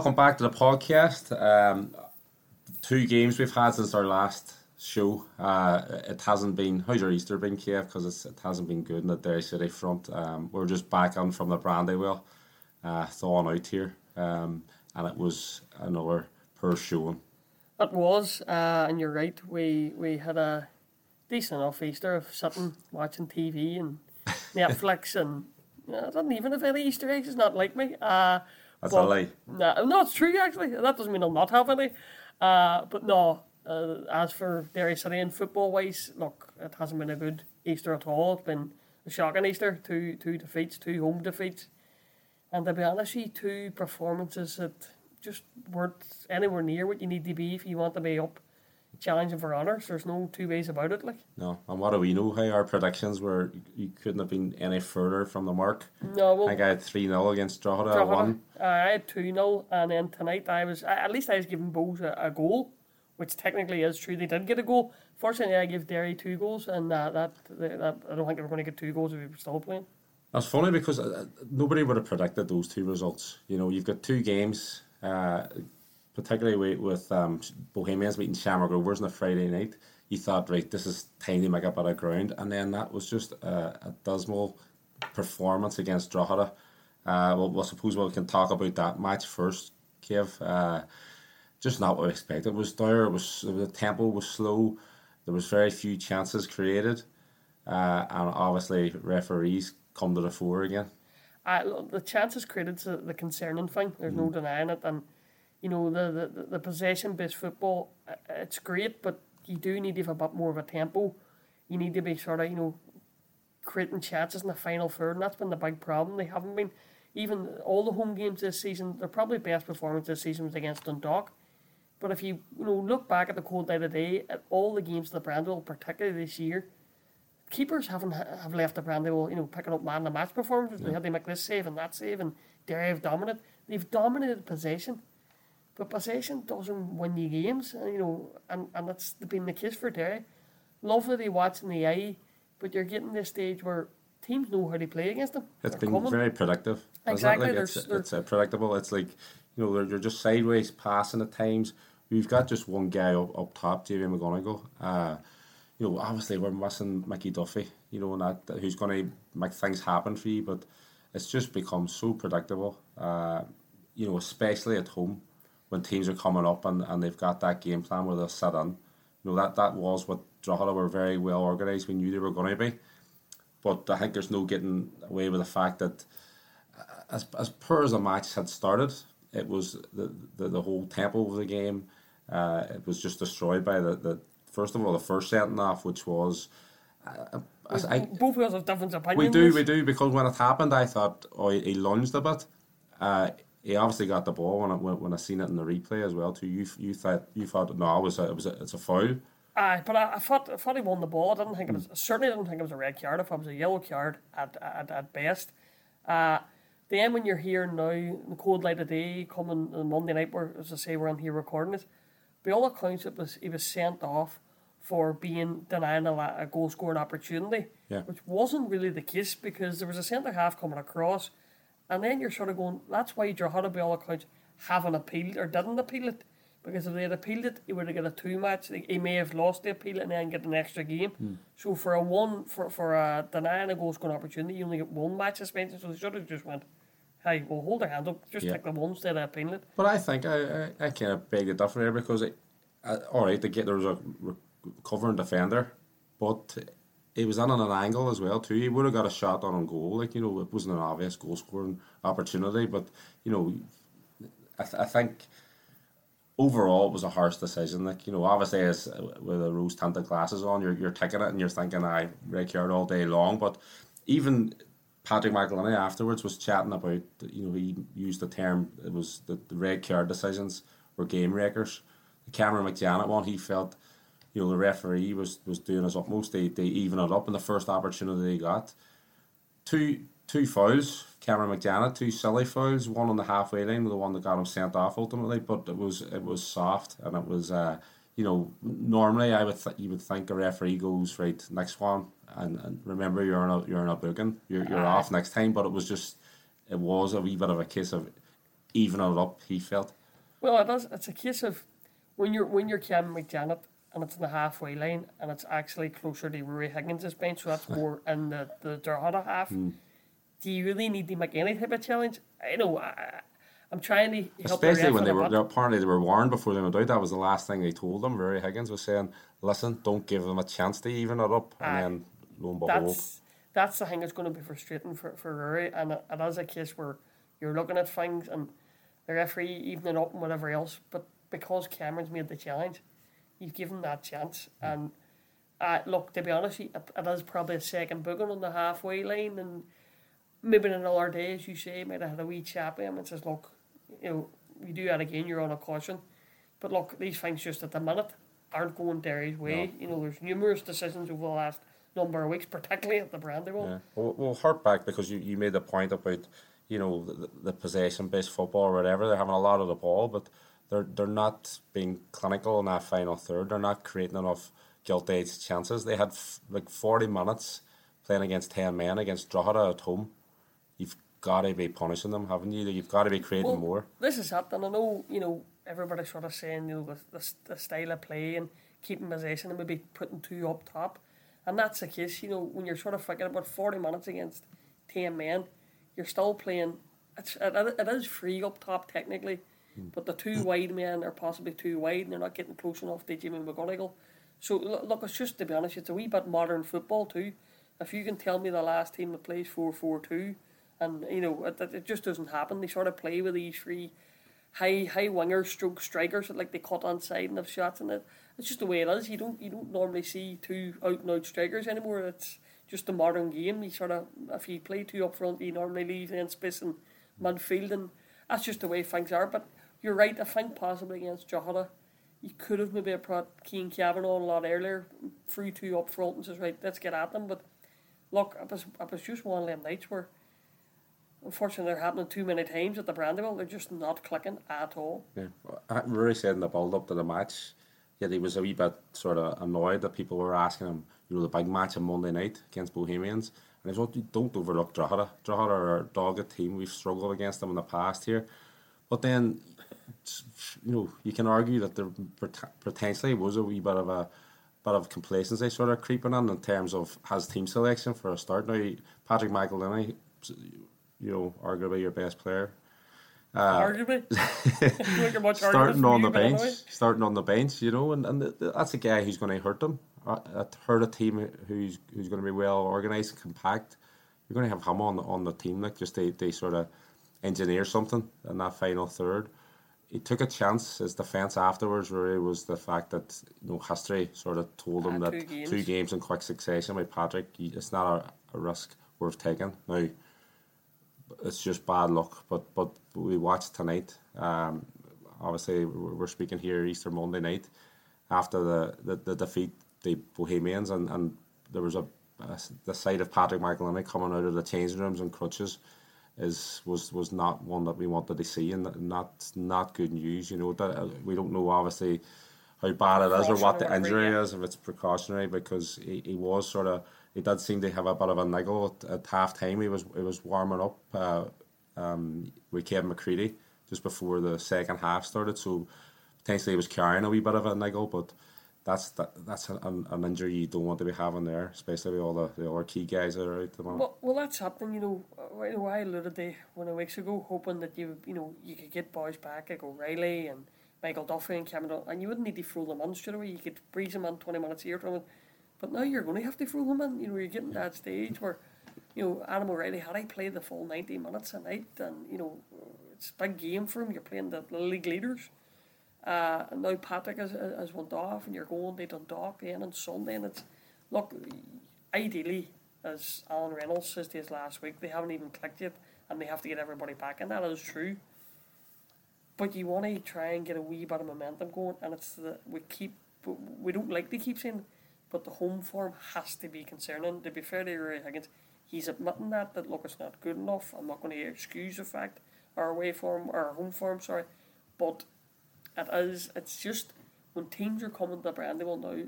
welcome back to the podcast. Um, two games we've had since our last show. Uh, it hasn't been. How's your Easter been, Kev? Because it hasn't been good in the Derry City front. Um, we're just back on from the Brandywell, uh, thawing out here, um, and it was another poor showing. It was, uh, and you're right. We we had a decent enough Easter of sitting watching TV and Netflix, and I didn't even have any Easter eggs. It's not like me. Uh, That's but, a lie. No, no, it's true actually. That doesn't mean I'll not have any. Uh, but no, uh, as for Derry City and football wise, look, it hasn't been a good Easter at all. It's been a shocking Easter. Two two defeats, two home defeats, and to be honest, two performances that just weren't anywhere near what you need to be if you want to be up challenging for honours. There's no two ways about it. Like No, and what do we know? How our predictions were? You couldn't have been any further from the mark. no, I well, think I had three 0 against Drogheda. I Drogheda, won. uh, I had 2 0, and then tonight I was, at least I was giving Bohs a, a goal, which technically is true. They did get a goal. Fortunately, I gave Derry two goals, and uh, that, that I don't think they were going to get two goals if we were still playing. That's funny because uh, nobody would have predicted those two results. You know, you've got two games, uh, particularly with, with um, Bohemians meeting Shamrock Rovers on a Friday night. You thought, right, this is make up out of ground, and then that was just a, a dismal performance against Drogheda. Uh, well, well, suppose we can talk about that match first, Kev. Uh, just not what we expected. It was there. It was the tempo was slow. There was very few chances created, uh, and obviously referees come to the fore again. Uh, the chances created is the concerning thing. There's no denying it. And, you know, the, the, the possession based football, uh, it's great, but you do need to have a bit more of a tempo. You need to be sort of, you know, creating chances in the final third, and that's been the big problem. They haven't been, even all the home games this season, their probably best performance this season was against Dundalk. But if you, you know look back at the cold day, at all the games of the Brandywell, particularly this year, keepers haven't have left the Brandywell, you know, picking up man the match performances. They had to make this save and that save, and Derry have dominated. They've dominated possession, but possession doesn't win you games, and, you know, and and that's been the case for Derry. Lovely to watch in the eye, but you're getting this stage where teams know how to play against them. It's They're been coming. very predictive. Exactly, It? Like it's it's uh, predictable. It's like you know they're, they're just sideways passing at times. We've got just one guy up, up top, JV McGonigle. Uh, you know, obviously we're missing Mickey Duffy. You know, and that, that who's going to make things happen for you, but it's just become so predictable. Uh, you know, especially at home when teams are coming up and, and they've got that game plan where they'll sit in. You know, that, that was what Drogheda were very well organised. We knew they were going to be. But I think there's no getting away with the fact that as, as poor as the match had started, it was the, the, the whole tempo of the game. Uh, it was just destroyed by the, the first of all the first setting off, which was uh, I, Both of us have different opinions. we do we do because when it happened, I thought oh he, he lunged a bit. Uh, he obviously got the ball when I, when, when I seen it in the replay as well too. You you thought you thought no, it was a, it was a, it's a foul. Aye, but I, I thought I thought he won the ball. I didn't think it was. I certainly didn't think it was a red card. If it was a yellow card at at, at best. Uh, then when you're here now, in the cold light of day, coming on Monday night, where as I say we're on here recording it, by all accounts it was he was sent off for being denying a, a goal scoring opportunity, Yeah. which wasn't really the case because there was a centre half coming across, and then you're sort of going, that's why Drogheda by all accounts haven't appealed or didn't appeal it. Because if they had appealed it, he would have got a two match. He may have lost the appeal and then get an extra game. So for a one for for a denying a goal scoring opportunity, you only get one match suspension. So they should have just went, "Hey, well, hold their hand up, just Yeah. take the one instead of appealing it." But I think I, I, I kind of beg the differ here because it, uh, all right, they get there was a recovering defender, but it was on an angle as well too. He would have got a shot on goal, like you know, it wasn't an obvious goal scoring opportunity, but you know, I, th- I think overall it was a harsh decision. Like you know, obviously as with the rose tinted glasses on, you're you're taking it and you're thinking, I red card all day long, but even. Patrick McEleney afterwards was chatting about, you know, he used the term, it was the, the red card decisions were game wreckers. The Cameron McJannet one, he felt, you know, the referee was, was doing his utmost. They, they even it up in the first opportunity they got. Two two fouls, Cameron McJannet, two silly fouls, one on the halfway line, the one that got him sent off ultimately, but it was it was soft and it was, uh, you know, normally I would th- you would think a referee goes right next one and, and remember you're in a you're in a booking, you're you're Aye. off next time, but it was just it was a wee bit of a case of evening it up. He felt. Well, it is. It's a case of when you're when you're Cameron McJannet and it's in the halfway line and it's actually closer to Ruaidhri Higgins' bench, so that's more in the the Drogheda half. Hmm. Do you really need to make any type of challenge? I know. I, I'm trying to help Especially when they were apparently they were warned before they went out. That was the last thing they told them. Ruaidhri Higgins was saying, "Listen, don't give them a chance to even it up." And Aye. then lo and behold, that's that's the thing that's going to be frustrating for, for Ruaidhri, and it, it is a case where you're looking at things and the referee evening up and whatever else, but because Cameron's made the challenge, you've given that chance. And uh, look, to be honest, it, is probably a second booking on the halfway line, and maybe in another day, as you say, might have had a wee chat with him and says, look, you know, you do that again, you're on a caution. But look, these things just at the minute aren't going Derry's way. You know, there's numerous decisions over the last number of weeks, particularly at the Brandywell. Yeah. We'll, we'll hark back because you, you made the point about, you know, the, the possession based football or whatever. They're having a lot of the ball, but they're they're not being clinical in that final third. They're not creating enough gilt edged chances. They had f- like 40 minutes playing against 10 men against Drogheda at home. You've got to be punishing them, haven't you? You've got to be creating Well, more. This is it, and I know you know everybody's sort of saying you know the, the, the style of play and keeping possession and maybe putting two up top, and that's the case. You know when you're sort of thinking about forty minutes against ten men, you're still playing. It's it, it is free up top technically, but the two wide men are possibly too wide and they're not getting close enough to Jimmy McGonigle. So lo- look, it's just to be honest, it's a wee bit modern football too. If you can tell me the last team that plays four four two, and you know it, it just doesn't happen. They sort of play with these three high high wingers, stroke strikers that like they cut on side and have shots, and it, it's just the way it is. You don't you don't normally see two out and out strikers anymore. It's just the modern game. You sort of if you play two up front, you normally leave in space and midfield, and that's just the way things are. But you're right. I think possibly against Drogheda, you could have maybe brought Cian Kavanagh on a lot earlier, threw two up front and says right, let's get at them. But look, it was it was just one of them nights where. Unfortunately, they're happening too many times at the Brandywell. They're just not clicking at all. Yeah, I- Ruaidhri said in the build up to the match, yeah, he was a wee bit sort of annoyed that people were asking him, you know, the big match on Monday night against Bohemians. And was like, don't overlook Drogheda. Drogheda are a dogged team. We've struggled against them in the past here. But then, you know, you can argue that there potentially was a wee bit of a bit of complacency sort of creeping in in terms of has team selection for a start. Now, Patrick McEleney, you know, arguably your best player. Arguably, at much argument starting on you, the bench, anyway. starting on the bench, you know, and, and th- th- that's a guy who's going to hurt them. Uh, uh, hurt a team who's who's going to be well organised and compact. You're going to have him on the, on the team, like just they, they sort of engineer something in that final third. He took a chance. His defence afterwards really was the fact that you know history sort of told him Ah, that two games. two games in quick succession with Patrick, it's not a, a risk worth taking. Now, it's just bad luck. But but we watched tonight. Um, obviously, we're we're speaking here Easter Monday night after the, the, the defeat the Bohemians, and, and there was a, a the sight of Patrick McEleney coming out of the changing rooms and crutches is was was not one that we wanted to see, and not not good news. You know that uh, we don't know obviously how bad it is or what the injury is if it's precautionary because he, he was sort of he did seem to have a bit of a niggle at, at half time. He was he was warming up uh, um, with Kevin McCready just before the second half started, so potentially he was carrying a wee bit of a niggle, but. That's that, that's an, an injury you don't want to be having there, especially with all the, the other key guys that are out the moment. Well, well, that's happening. You know, you know, I alluded to one of weeks ago, hoping that you, you know, you could get boys back like O'Reilly and Michael Duffy and Cameron, and you wouldn't need to throw them in straight away. You could breeze them in twenty minutes here, it. But now you're going to have to throw them in. You know, you're getting that stage where, you know, Adam O'Reilly had I played the full ninety minutes a night, and you know, it's a big game for him. You're playing the league leaders. Uh, and now Patrick has, has off, and you're going to Dundalk then on Sunday, and it's look, ideally, as Alan Reynolds says to us last week, they haven't even clicked yet, and they have to get everybody back, and that is true. But you want to try and get a wee bit of momentum going, and it's the we keep we don't like to keep saying, but the home form has to be concerning. To be fair to Ruaidhri Higgins, he's admitting that that look it's not good enough. I'm not going to excuse the fact our away form our home form, sorry, but it is. It's just when teams are coming to Brandywell now,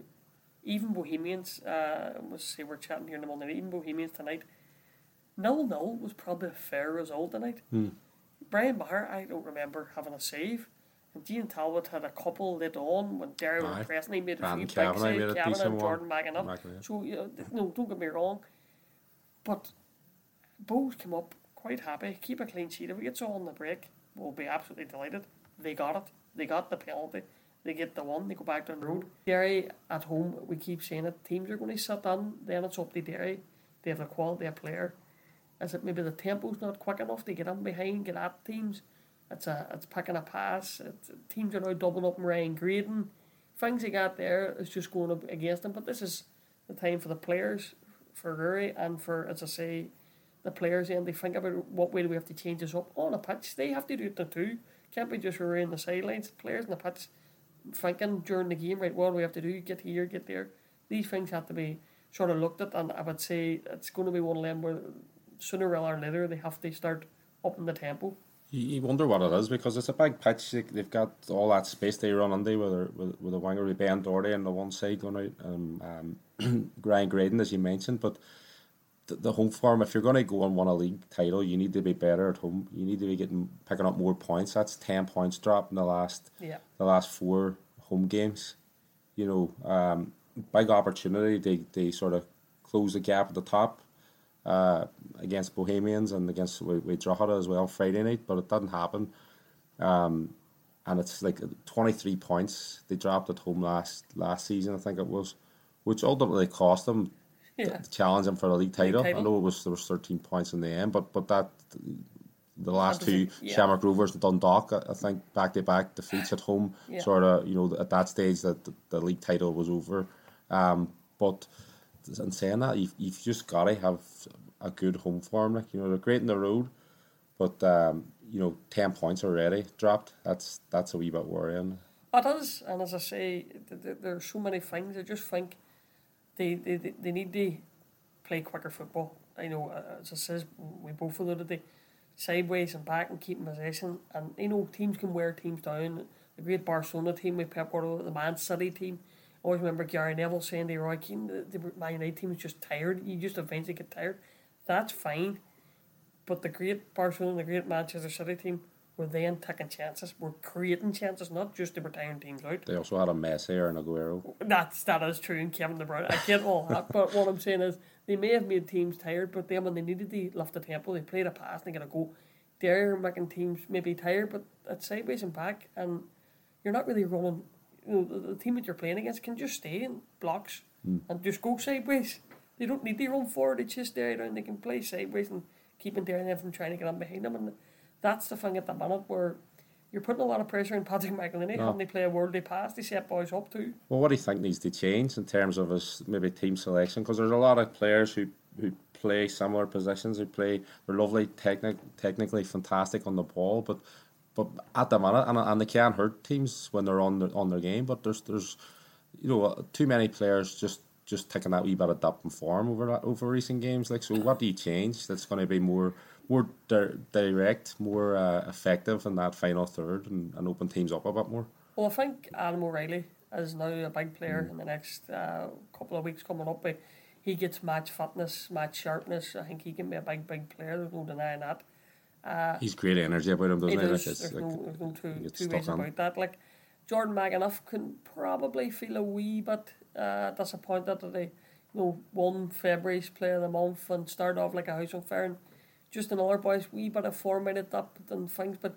even Bohemians. Uh, let's say we're chatting here in the morning, Even Bohemians tonight, nil nil was probably a fair result tonight. You Brian Maher, I don't remember having a save. And Dean Talbot had a couple lit on when Derry were Aye. pressing. He made a few big saves. made a Kavanagh decent and. Jordan. McEneff. So, you know, no, don't get me wrong. But Bohs came up quite happy. Keep a clean sheet. If we get so on the break, we'll be absolutely delighted. They got it. They got the penalty. They get the one. They go back down the road. Derry at home, we keep saying it. Teams are going to sit down. Then it's up to Derry. They have the quality of player. Is it maybe the tempo's not quick enough to get in behind, get at teams? It's a it's picking a pass. It's, teams are now doubling up and Ryan Graydon. Things they got there is just going up against them. But this is the time for the players, for Ruaidhri, and for as I say, the players. And they think about what way do we have to change this up on a pitch. They have to do it too. Can't be just Ruaidhri the sidelines. Players in the pitch thinking during the game, right? What do we have to do? Get here, get there. These things have to be sort of looked at, and I would say it's going to be one of them where sooner or later they have to start upping the tempo. You, wonder what it is because it's a big pitch. They- They've got all that space they run under with with, with the winger Ben Doherty on the one side going out, um, um, Ryan Graydon as you mentioned. But the, the home form, if you're going to go and win a league title, you need to be better at home. You need to be getting picking up more points. That's ten points dropped in the last Yeah. the last four home games. You know, um, big opportunity. They they sort of close the gap at the top uh, against Bohemians and against with, with Drogheda as well Friday night, but it doesn't happen. Um, and it's like twenty three points they dropped at home last last season, I think it was, which ultimately cost them Yeah. challenge them for the league title. title. I know it was there was thirteen points in the end, but but that the last two yeah. Shamrock Rovers and Dundalk, I I think back to back defeats at home, Yeah. sort of you know at that stage that the, the league title was over. Um, but in saying that, you've, you've just got to have a good home form. Like you know they're great in the road, but um, you know ten points already dropped. That's that's a wee bit worrying. It is, and as I say, th- th- there are so many things. I just think they they, they, they need to play quicker football. I know, uh, as I says, we both alluded to sideways and back and keeping possession. And you know, teams can wear teams down. The great Barcelona team with Pep Guardiola, the Man City team. I always remember Gary Neville saying to Roy Keane, the, the Man United team is just tired. You just eventually get tired. That's fine. But the great Barcelona, the great Manchester City team were then taking chances, were creating chances, not just they were tiring teams out. They also had a Messi or an Aguero. That's that is true in Kevin De Bruyne. I get all that, but what I'm saying is they may have made teams tired, but then when they needed to lift the tempo, they played a pass and they get a goal. They're making teams maybe tired, but it's sideways and back, and you're not really running. You know, the, the team that you're playing against can just stay in blocks hmm. and just go sideways. They don't need to run forward. It's just there and They can play sideways and keep keeping there and then from trying to get on behind them. And that's the thing at the minute where you're putting a lot of pressure on Patrick McEleney No. having to play a worldly pass to set boys up too. Well, what do you think needs to change in terms of his maybe team selection? Because there's a lot of players who, who play similar positions, who play they're lovely, technic, technically fantastic on the ball, but but at the minute, and, and they can hurt teams when they're on their, on their game. But there's there's you know too many players just just taking that wee bit of dip in form over that, over recent games. Like, so what do you change that's going to be more more di- direct, more uh, effective in that final third, and, and open teams up a bit more? Well, I think Adam O'Reilly is now a big player in the next uh, couple of weeks coming up. He gets match fitness, match sharpness. I think he can be a big, big player. There's no denying that. He's great energy about him, doesn't he? Like, there's, like- no, there's no two, two ways about that. Like Jordan McEneff can probably feel a wee bit uh, disappointed that they, you know, won February's player of the month and start off like a house on fire. And just another boys wee bit of form in it up and things, but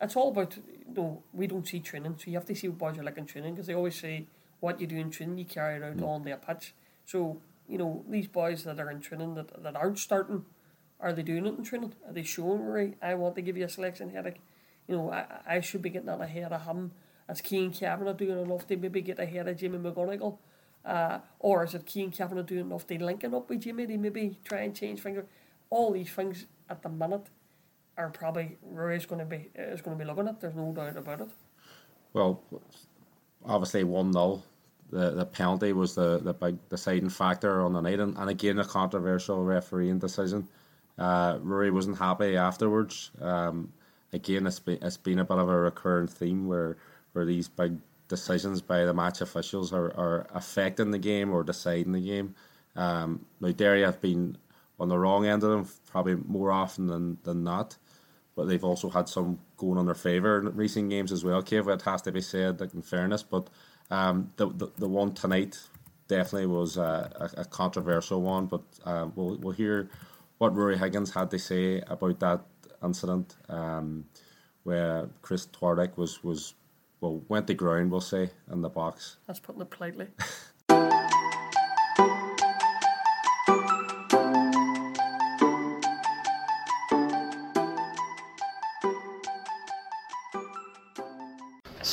it's all about you know we don't see training, so you have to see what boys are like in training because they always say what you do in training you carry it out on the pitch. So you know these boys that are in training that, that aren't starting, are they doing it in training? Are they showing right? I want to give you a selection headache. You know I, I should be getting that ahead of him. Is Cian Kavanagh doing enough to maybe get ahead of Jimmy McGonigle? Uh, or is it Cian Kavanagh doing enough to linking up with Jimmy to maybe try and change things? All these things at the minute are probably Ruaidhri's going to be is going to be looking at. There's no doubt about it. Well, obviously one 0 The the penalty was the, the big deciding factor on the night, and, and again a controversial refereeing decision. Uh, Ruaidhri wasn't happy afterwards. Um, again, it's been it's been a bit of a recurrent theme where where these big decisions by the match officials are, are affecting the game or deciding the game. Um, now Derry have been on the wrong end of them probably more often than, than not. but they've also had some going on their favour in recent games as well. Kev, it has to be said, like in fairness, but um, the, the the one tonight definitely was a, a, a controversial one. But um, we'll we'll hear what Ruaidhri Higgins had to say about that incident, um, where Chris Twardek was was well went to ground, we'll say, in the box. That's putting it politely.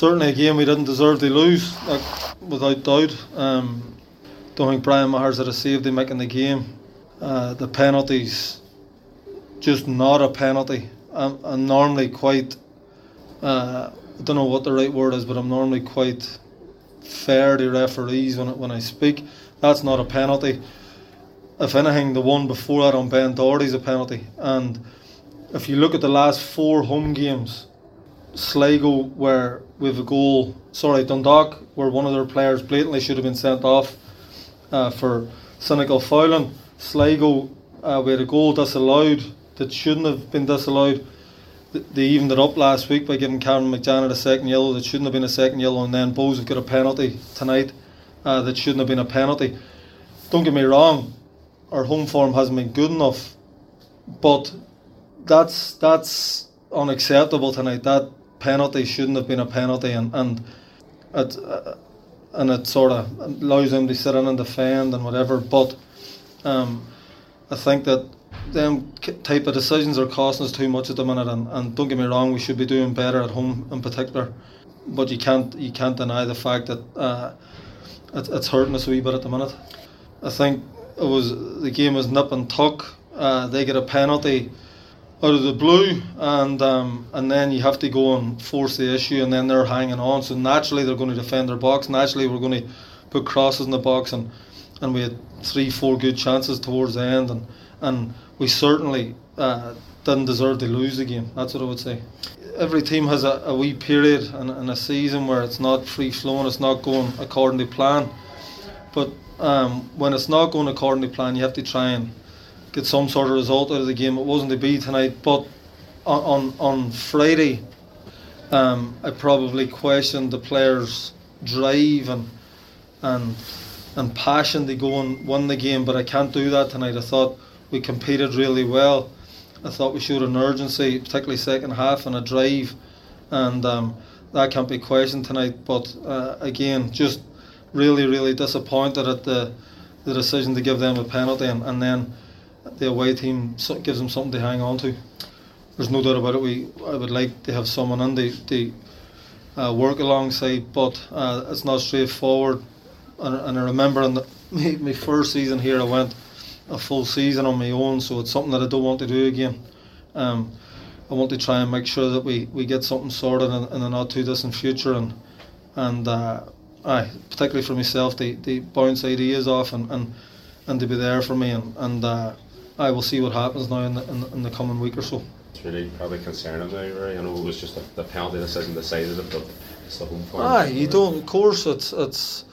certainly a game we didn't deserve to lose, without doubt. Um, don't think Brian Maher's had a save to make in the game. Uh, the penalties, just not a penalty. I'm, I'm normally quite, uh, I don't know what the right word is, but I'm normally quite fair to referees when, when I speak. That's not a penalty. If anything, the one before that on Ben Doherty's a penalty. And if you look at the last four home games, Sligo where with a goal, sorry, Dundalk where one of their players blatantly should have been sent off uh, for cynical fouling. Sligo uh, we had a goal disallowed that shouldn't have been disallowed. They evened it up last week by giving Cameron McJannet a second yellow that shouldn't have been a second yellow, and then Bohs have got a penalty tonight uh, that shouldn't have been a penalty. Don't get me wrong, our home form hasn't been good enough, but that's that's unacceptable tonight. That penalty shouldn't have been a penalty, and and it uh, and it sort of allows them to sit in and defend and whatever. But um, I think that them type of decisions are costing us too much at the minute. And, and don't get me wrong, we should be doing better at home in particular. But you can't you can't deny the fact that uh, it, it's hurting us a wee bit at the minute. I think it was the game was nip and tuck. Uh, they get a penalty out of the blue, and um, and then you have to go and force the issue, and then they're hanging on. So naturally they're going to defend their box. Naturally we're going to put crosses in the box, and and we had three, four good chances towards the end, and and we certainly uh, didn't deserve to lose the game. That's what I would say. Every team has a, a wee period and, and a season where it's not free flowing, it's not going according to plan. But um, when it's not going according to plan, you have to try and get some sort of result out of the game. It wasn't to be tonight, but on on, on Friday, um, I probably questioned the players' drive and and and passion to go and win the game. But I can't do that tonight. I thought we competed really well. I thought we showed an urgency, particularly second half, and a drive, and um, that can't be questioned tonight. But uh, again, just really, really disappointed at the the decision to give them a penalty, and, and then the away team gives them something to hang on to. There's no doubt about it. We I would like to have someone in the the uh, work alongside, but uh, it's not straightforward. And, and I remember in the, my, my first season here, I went a full season on my own, so it's something that I don't want to do again. Um, I want to try and make sure that we, we get something sorted in, in the not too distant future, and and uh, particularly for myself, the the bounce ideas off and, and and to be there for me, and and uh, I will see what happens now in the, in the, in the coming week or so. It's really probably concerning now, right? I know it was just the, the penalty decision decided it, but it's the home form. Ah, you don't. Of course, it's it's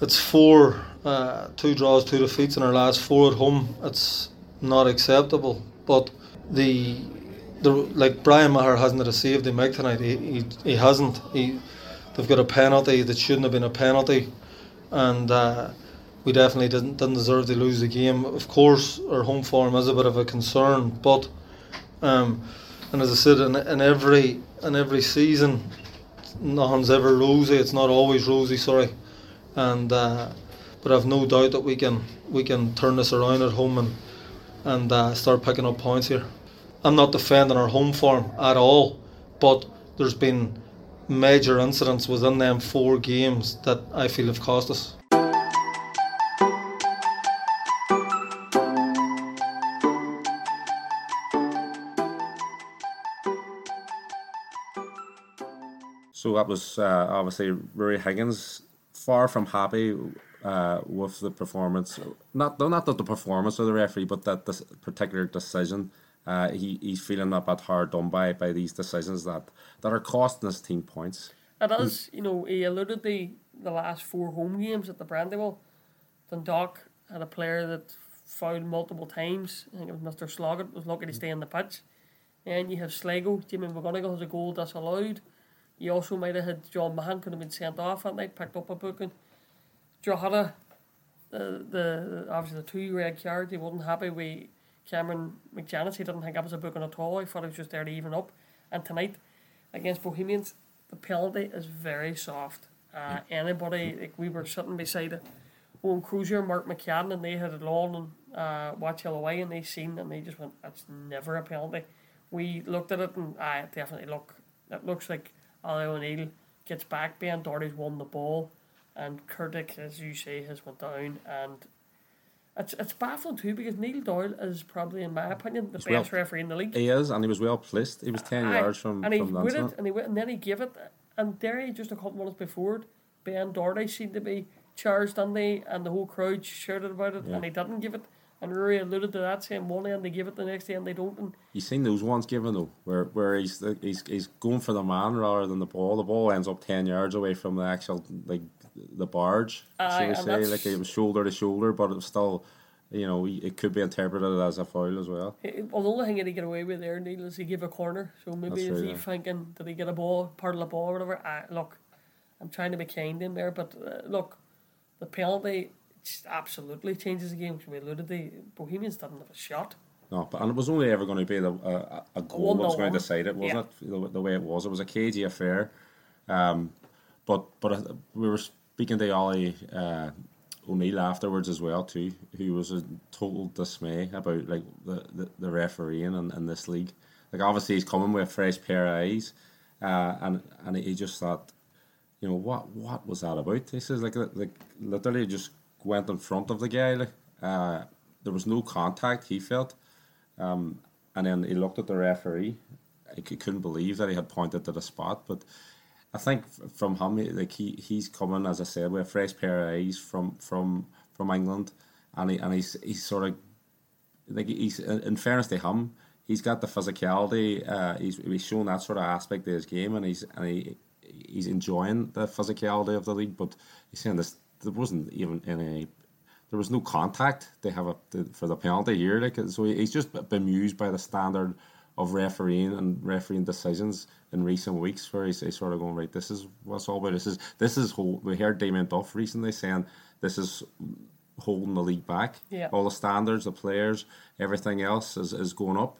it's four, uh, two draws, two defeats in our last four at home. It's not acceptable. But the the like Brian Maher hasn't had a save to make tonight. He, he he hasn't. He they've got a penalty that shouldn't have been a penalty, and. Uh, we definitely didn't, didn't deserve to lose the game. Of course, our home form is a bit of a concern, but um, and as I said, in, in every in every season, nothing's ever rosy. It's not always rosy. Sorry, and uh, but I've no doubt that we can we can turn this around at home and and uh, start picking up points here. I'm not defending our home form at all, but there's been major incidents within them four games that I feel have cost us. That was uh, obviously Ruaidhri Higgins, far from happy uh, with the performance. Not not that the performance of the referee, but that this particular decision. Uh, he, he's feeling a bit hard done by by these decisions that, that are costing his team points. It is, you know, he alluded to the last four home games at the Brandywell. Dundalk had a player that fouled multiple times. I think it was Mr. Sloggett was lucky to stay in the pitch. And you have Sligo, Jimmy McGonigle has a goal disallowed. You also might have had John Mahon could have been sent off that night, picked up a booking. Drogheda, the, the obviously the two red cards, he wasn't happy with Cameron McJannet. He didn't think that was a booking at all. He thought it was just there to even up. And tonight, against Bohemians, the penalty is very soft. Uh, anybody, like we were sitting beside it, Owen Cruiser, Mark McCann, and they had it on and uh, watch away, and they seen and they just went, "That's never a penalty." We looked at it and I definitely look. It looks like Ollie O'Neill gets back. Ben Doherty's won the ball, and Kurtic, as you say, has went down. And it's it's baffling too because Neil Doyle is probably, in my opinion, the He's best well- referee in the league. He is, and he was well placed. He was 10 Aye, yards from, and he from would Lancet. it, and he went, and then he gave it, and Derry just a couple minutes before, Ben Doherty seemed to be charged on they, and the whole crowd shouted about it, Yeah. and he didn't give it. And Ruaidhri alluded to that, saying one end they give it, the next end they don't. And You seen those ones given though, where where he's he's he's going for the man rather than the ball. The ball ends up ten yards away from the actual like the barge. Aye, shall we say like it was shoulder to shoulder, but it was still, you know, it could be interpreted as a foul as well. well, the only thing that he get away with there, Neil, is he gave a corner. So maybe That's is he yeah. thinking did he get a ball, part of the ball, or whatever? Uh, look, I'm trying to be kind in there, but uh, look, the penalty just absolutely changes the game. We alluded the Bohemians didn't have a shot. No, but and it was only ever going to be the, a, a goal that was going to decide it, wasn't Yeah. it? The, the way it was, it was a cagey affair. Um, but but uh, we were speaking to Ollie uh, O'Neill afterwards as well too, who was in total dismay about like the, the, the refereeing in, in this league. Like obviously he's coming with a fresh pair of eyes, uh, and and he just thought, you know what what was that about? He says like like literally just went in front of the guy. Uh, there was no contact. He felt. Um, and then he looked at the referee. He couldn't believe that he had pointed to the spot. But I think from him, like he, he's coming, as I said, with a fresh pair of eyes from from from England, and he and he's he's sort of like he's in fairness to him, he's got the physicality. Uh, he's he's shown that sort of aspect of his game, and he's and he he's enjoying the physicality of the league. But he's saying this there wasn't even any. There was no contact. They have a for the penalty here, like so. He's just bemused by the standard of refereeing and refereeing decisions in recent weeks, where he's, he's sort of going right. This is what's all about. This is this is whole. We heard Damien Duff recently saying this is holding the league back. Yeah. All the standards, the players, everything else is, is going up,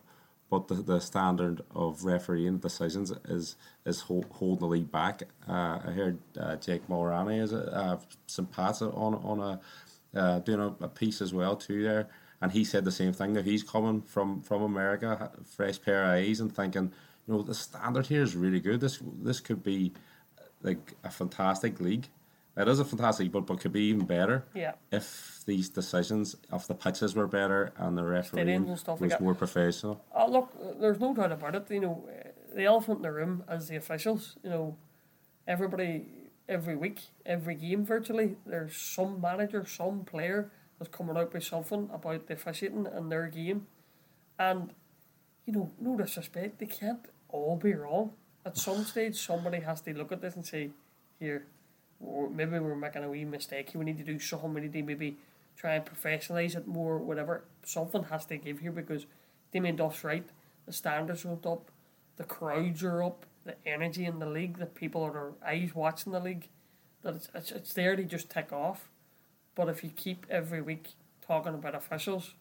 but the, the standard of refereeing decisions is is hold, holding the league back. Uh, I heard uh, Jake Mulraney is it, uh, St. Pat's on on a uh, doing a, a piece as well too there, and he said the same thing that he's coming from from America, fresh pair of eyes, and thinking, you know, the standard here is really good. This this could be like a fantastic league. It is a fantastic, but but could be even better Yeah. if these decisions of the pitches were better and the refereeing was like more professional. Oh, look, there's no doubt about it. You know, uh, the elephant in the room as the officials. You know, everybody, every week, every game virtually, there's some manager, some player that's coming out with something about the officiating in their game. And, you know, no disrespect, they can't all be wrong. At some stage, somebody has to look at this and say, here, or maybe we're making a wee mistake here. We need to do something. We need to maybe try and professionalise it more, whatever. Something has to give here because Damien Duff's right. The standards are up, the crowds are up, the energy in the league, the people are eyes watching the league, that it's, it's, it's there to just tick off. But if you keep every week talking about officials,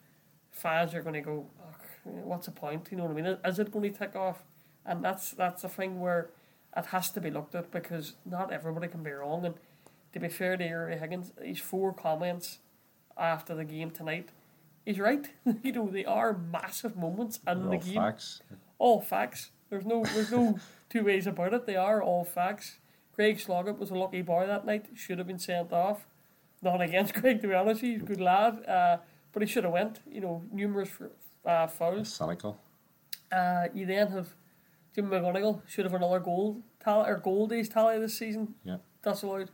fans are going to go, "Ugh, what's the point? You know what I mean? Is it going to tick off? And that's that's the thing where it has to be looked at because not everybody can be wrong. And to be fair to Ruaidhri Higgins, his four comments after the game tonight, he's right. you know, they are massive moments in They're the all game. facts. All facts. There's no there's no two ways about it. They are all facts. Greg Sloggett was a lucky boy that night. Should have been sent off. Not against Craig, to be honest. He's a good lad. Uh, but he should have went. You know, numerous uh, fouls. Cynical. Uh, you then have Jim McGonigle should have another goal tally or goal days tally this season. Yeah. That's allowed.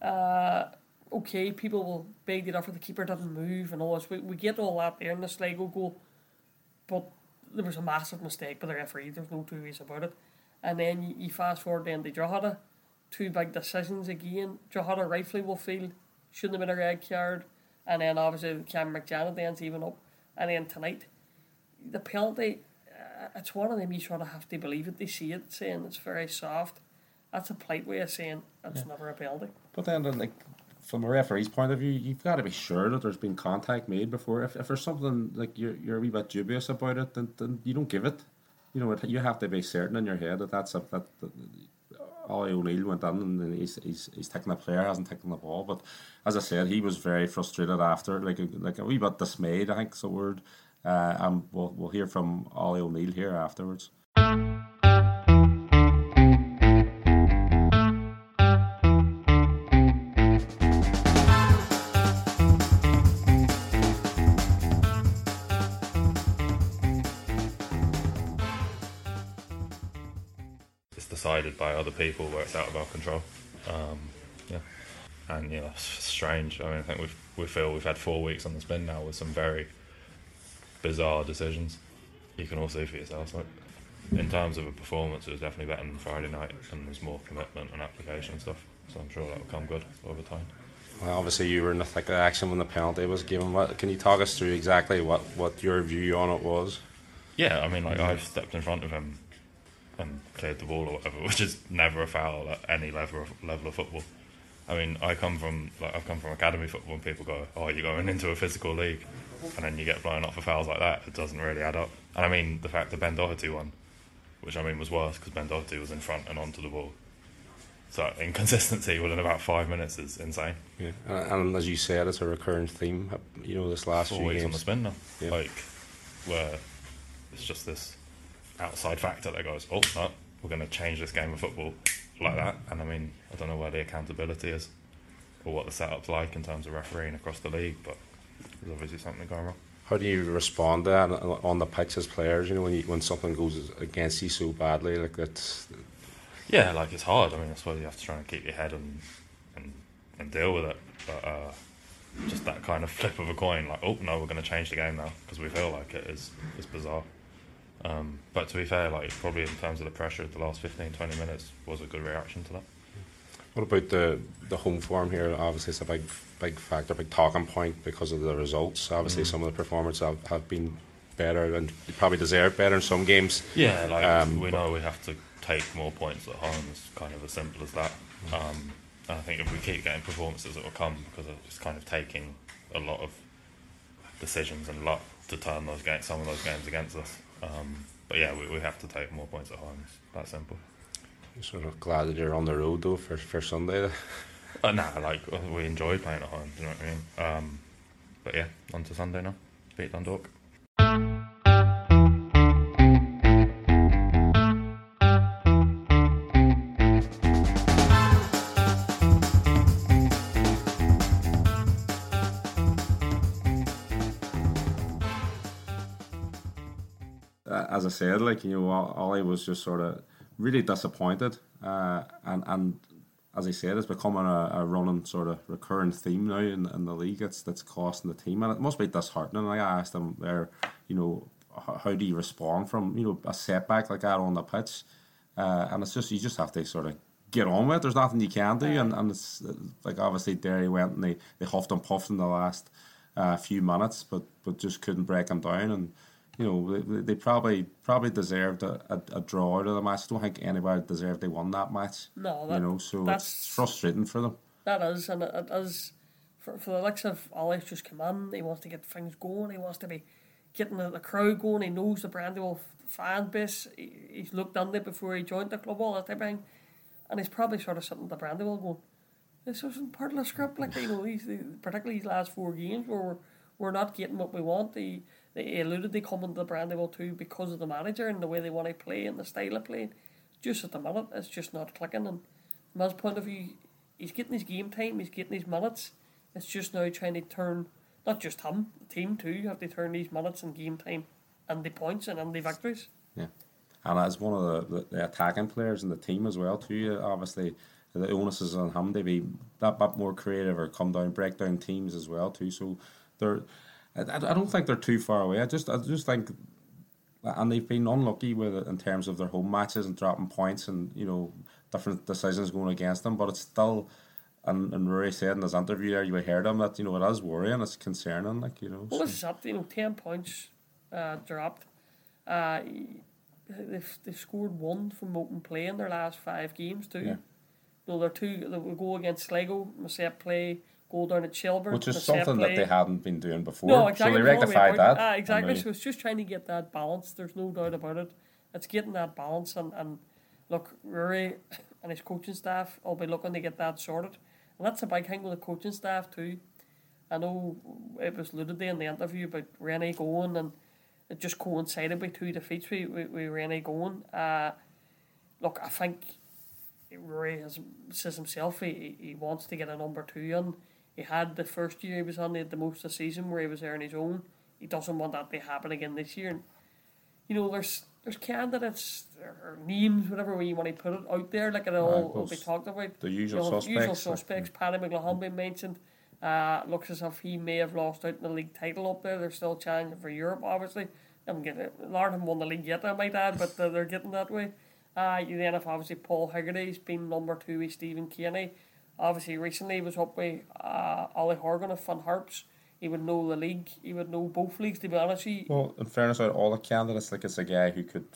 Uh, okay, people will beg it up for the keeper didn't move and all this. We, we get all that there in the Sligo goal, but there was a massive mistake by the referee. There's no two ways about it. And then you, you fast forward then to Drogheda, two big decisions again. Drogheda rightfully will feel shouldn't have been a red card, and then obviously Cam McJannet ends even up, and then tonight, the penalty. Uh, it's one of them you sort of have to believe it. They see it, saying it's very soft. That's a polite way of saying it's yeah. never a penalty. But then, like from a referee's point of view, you've got to be sure that there's been contact made before. If, if there's something like you're you're a wee bit dubious about it, then, then you don't give it. You know, you have to be certain in your head that that's a that. that Ollie O'Neill went in and he's, he's he's taking the player, hasn't taken the ball. But as I said, he was very frustrated after, like like a wee bit dismayed. I think is the word. Uh, and we'll we'll hear from Ollie O'Neill here afterwards. It's decided by other people where it's out of our control. Um, yeah, and yeah, it's strange. I mean, I think we we feel we've had four weeks on the spin now with some very bizarre decisions. You can all see for yourself. Like, in terms of a performance, it was definitely better than Friday night, and there's more commitment and application and stuff. So I'm sure that will come good over time. Well, obviously, you were in the thick of action when the penalty was given. What can you talk us through exactly what, what your view on it was? Yeah, I mean, like I stepped in front of him and cleared the ball or whatever, which is never a foul at any level of, level of football. I mean, I come from like I've come from academy football, and people go, "Oh, you're going into a physical league," and then you get blown up for fouls like that. It doesn't really add up. And I mean, the fact that Ben Doherty won, which I mean was worse because Ben Doherty was in front and onto the ball. So inconsistency within about five minutes is insane. Yeah, and, and as you said, it's a recurring theme. You know, this last few weeks games on the spin now, yeah. like where it's just this outside factor that goes, oh no, we're going to change this game of football like that. And I mean, I don't know where the accountability is or what the setup's like in terms of refereeing across the league, but there's obviously something going wrong. How do you respond to that on the pitch as players? You know, when you, when something goes against you so badly, like that. Yeah, like it's hard. I mean, I suppose you have to try and keep your head and and, and deal with it. But uh, just that kind of flip of a coin, like, oh no, we're going to change the game now because we feel like it is is bizarre. Um, but to be fair, like probably in terms of the pressure, of the last 15, 20 minutes was a good reaction to that. What about the the home form here? Obviously, it's a big big factor, big talking point because of the results. Obviously, mm. some of the performances have, have been better and probably deserve better in some games. Yeah, like um, we know we have to take more points at home. It's kind of as simple as that. Um, and I think if we keep getting performances, it will come because it's kind of taking a lot of decisions and luck to turn those games, some of those games against us. Um, but yeah, we, we have to take more points at home. It's that simple. You're sort of glad that you're on the road though for, for Sunday. uh, nah, like we enjoy playing at home. You know what I mean? Um, but yeah, on to Sunday now. Beat Dundalk. as I said, like you know, Ollie was just sort of really disappointed, uh, and and as I said, it's becoming a, a running sort of recurring theme now in, in the league. It's that's costing the team, and it must be disheartening. Like I asked them there, you know, how, how do you respond from you know a setback like that on the pitch, uh, and it's just you just have to sort of get on with it. There's nothing you can do, and, and it's like obviously Derry went and they, they huffed and puffed in the last uh, few minutes, but but just couldn't break them down and you know, they, they probably probably deserved a, a, a, draw out of the match. I don't think anybody deserved they won that match. No, that, you know, so it's frustrating for them. That is, and it, it is for, for the likes of Alex just come in. He wants to get things going. He wants to be getting the, the crowd going. He knows the Brandywell fan base. He, he's looked under it before he joined the club, all that type of thing. And he's probably sort of sitting at the Brandywell going, this wasn't part of the script. Like, you know, these, particularly these last four games where we're, we're not getting what we want. He, they alluded they come into the Brandywell too because of the manager and the way they want to play and the style of play. Just at the minute, it's just not clicking. And from his point of view, he's getting his game time, he's getting his minutes. It's just now trying to turn, not just him, the team too, You have to turn these minutes and game time and the points and, and the victories. Yeah. And as one of the, the, attacking players in the team as well too, obviously the onus is on him to be that bit more creative or come down, break down teams as well too. So they're I, I don't think they're too far away. I just I just think, and they've been unlucky with it in terms of their home matches and dropping points and you know different decisions going against them. But it's still, and, and Ruaidhri said in his interview there, you heard him that you know it is worrying, it's concerning, like you know. Well, so. this is up, you know, ten points uh, dropped. Uh, they've, they've scored one from open play in their last five games too. Yeah. No, they're two. They will go against Sligo, Set play, go down at Shelbourne, Which is something that they hadn't been doing before. No, exactly. So they it's all the way rectified that. Ah, exactly. So it's just trying to get that balance. There's no doubt about it. It's getting that balance, and, and look, Ruaidhri and his coaching staff will be looking to get that sorted. And that's a big thing with the coaching staff too. I know it was alluded to in the interview about Rennie going, and it just coincided with two defeats with, with, with Rennie going. Uh, look, I think Ruaidhri has says himself he, he wants to get a number two in. He had the first year he was on, he had the most of the season where he was there on his own. He doesn't want that to happen again this year. And, you know, there's there's candidates or, names, whatever way you want to put it, out there, like it all will be talked about. the usual You know, suspects. Usual suspects. Paddy McLaughlin being mentioned. Uh, looks as if he may have lost out in the league title up there. They're still challenging for Europe, obviously. I'm getting Larne haven't won the league yet, I might add, but uh, they're getting that way. Uh, you then have obviously Paul Hegarty's been number two with Stephen Kenny. Obviously, recently he was up with uh, Ollie Horgan of Finn Harps. He would know the league. He would know both leagues, to be honest. He, Well, in fairness, out all the candidates, like it's a guy who could.